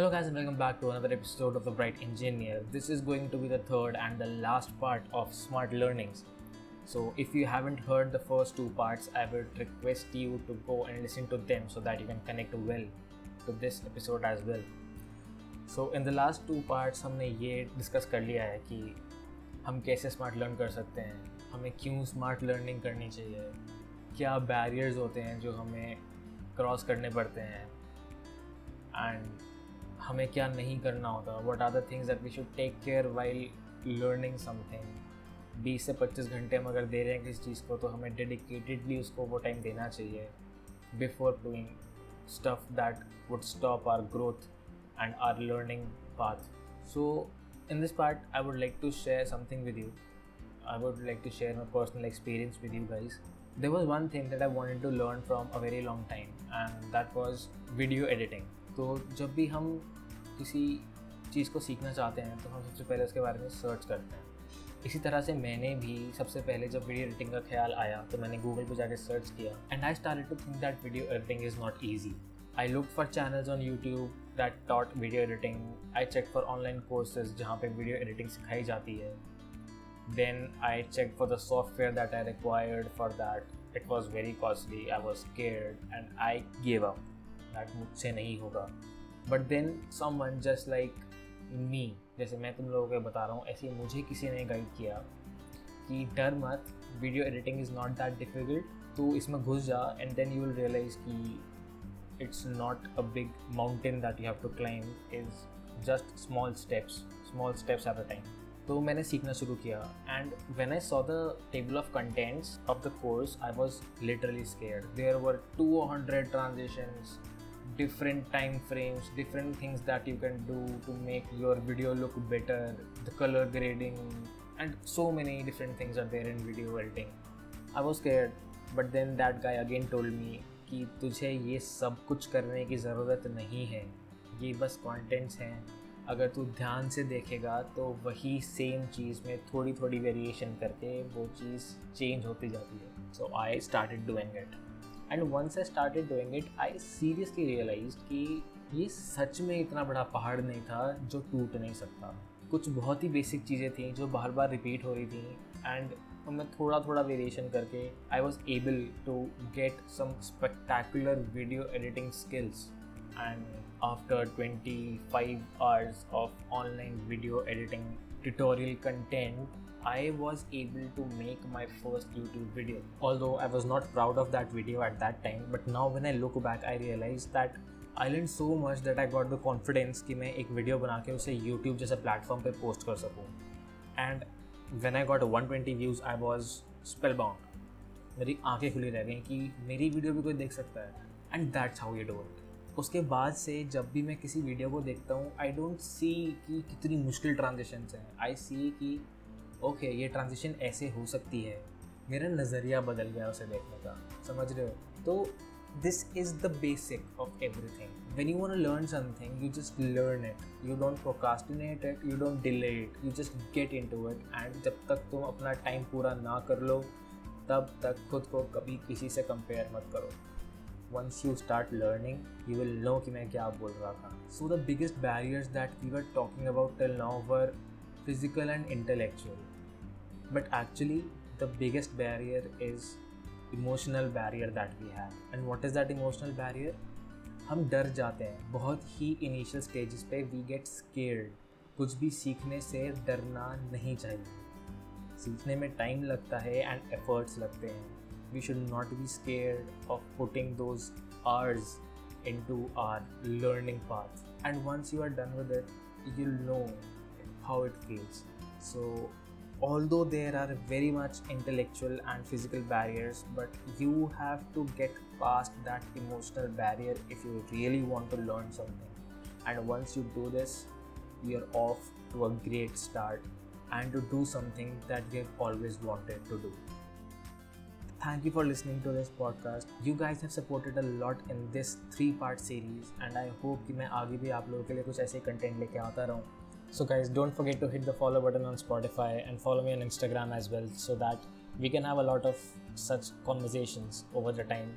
Hello, guys, and welcome back to another episode of The Bright Engineer. This is going to be the third and the last part of Smart Learnings. So, if you haven't heard the first two parts, I would request you to go and listen to them so that you can connect well to this episode as well. So, in the last two parts, हमने ये discuss कर लिया है कि हम कैसे smart learn कर सकते हैं हमें क्यों स्मार्ट लर्निंग करनी चाहिए क्या बैरियर्स होते हैं जो हमें क्रॉस करने पड़ते हैं एंड हमें क्या नहीं करना होता what are the things that we should take care while learning something बीस से पच्चीस घंटे हम अगर दे रहे हैं किसी चीज़ को तो हमें डेडिकेटेडली उसको वो टाइम देना चाहिए before doing stuff that would stop our growth and our learning path so in this part I would like to share something with you I would like to share my personal experience with you guys. There was one thing that I wanted to learn from a very long time, and that was video editing. तो जब भी हम किसी चीज़ को सीखना चाहते हैं तो हम सबसे पहले उसके बारे में सर्च करते हैं। इसी तरह से मैंने भी सबसे पहले जब वीडियो एडिटिंग का ख्याल आया तो मैंने गूगल पर जाकर सर्च किया and I started to think that video editing is not easy I look for channels on YouTube that taught video editing I check for online courses जहाँ पे वीडियो एडिटिंग सिखाई जाती है। Then I check for the software that I required for that it was very costly I was scared and I gave up that मुझसे नहीं होगा। But then someone just like me जैसे मैं तुम लोगों को बता रहा हूँ, ऐसे मुझे किसी ने गाइड किया कि डर मत video editing is not that difficult तो इसमें घुस जा and then you will realise कि it's not a big mountain that you have to climb is just small steps small steps at a time तो मैंने सीखना शुरू किया and when I saw the table of contents of the course I was literally scare there were two hundred transactions different time frames different things that you can do to make your video look better the color grading and so many different things are there in video editing i was scared but then that guy again told me कि तुझे ये सब कुछ करने की ज़रूरत नहीं है ये बस कंटेंट्स हैं अगर तू ध्यान से देखेगा तो वही सेम चीज़ में थोड़ी थोड़ी वेरिएशन करके वो चीज़ चेंज होती जाती है so I started doing it and once I started doing it I seriously realise कि ये सच में इतना बड़ा पहाड़ नहीं था जो टूट नहीं सकता। कुछ बहुत ही बेसिक चीज़ें थी जो बार बार रिपीट हो रही थी। एंड मैं थोड़ा थोड़ा वेरिएशन करके I was able to get some spectacular video editing skills and after twenty five hours of online video editing tutorial content I was able to make my first YouTube video. Although I was not proud of that video at that time, but now when I look back, I realize that I learned so much that I got the confidence कि मैं एक video बना के उसे YouTube जैसे platform पे post कर सकूँ and when I got 120 views I was spellbound मेरी आँखें खुली रह गई कि मेरी वीडियो भी कोई देख सकता है and that's how you do it उसके बाद से जब भी मैं किसी वीडियो को देखता हूँ आई डोंट सी कि कितनी मुश्किल ट्रांजेक्शन हैं आई सी कि ओके, ये ट्रांजिशन ऐसे हो सकती है। मेरा नज़रिया बदल गया उसे देखने का, समझ रहे हो? तो this is the basic of everything when you want learn something you just learn it you don't procrastinate it you don't delay it you just get into it and जब तक तुम अपना टाइम पूरा ना कर लो, तब तक खुद को कभी किसी से कंपेयर मत करो। Once you start learning you will know कि मैं क्या बोल रहा था। So the biggest barriers that we were talking about till now were physical and intellectual. But actually, the biggest barrier is emotional barrier that we have and what is that emotional barrier हम डर जाते हैं। बहुत ही initial stages पे we get scared कुछ भी सीखने से डरना नहीं चाहिए। सीखने में टाइम लगता है एंड एफर्ट्स लगते हैं। We should not be scared of putting those hours into our learning path and once you are done with it you know how it feels. So, although there are very much intellectual and physical barriers, but you have to get past that emotional barrier if you really want to learn something. And once you do this, you're off to a great start and to do something that you've always wanted to do. Thank you for listening to this podcast. You guys have supported a lot in this three part series, and I hope कि मैं आगे भी आप लोगों के लिए कुछ ऐसे कंटेंट लेके आता रहूँ so, guys, don't forget to hit the follow button on Spotify and follow me on Instagram as well so that we can have a lot of such conversations over the time.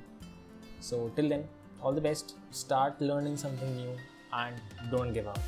So, till then, all the best. Start learning something new and don't give up.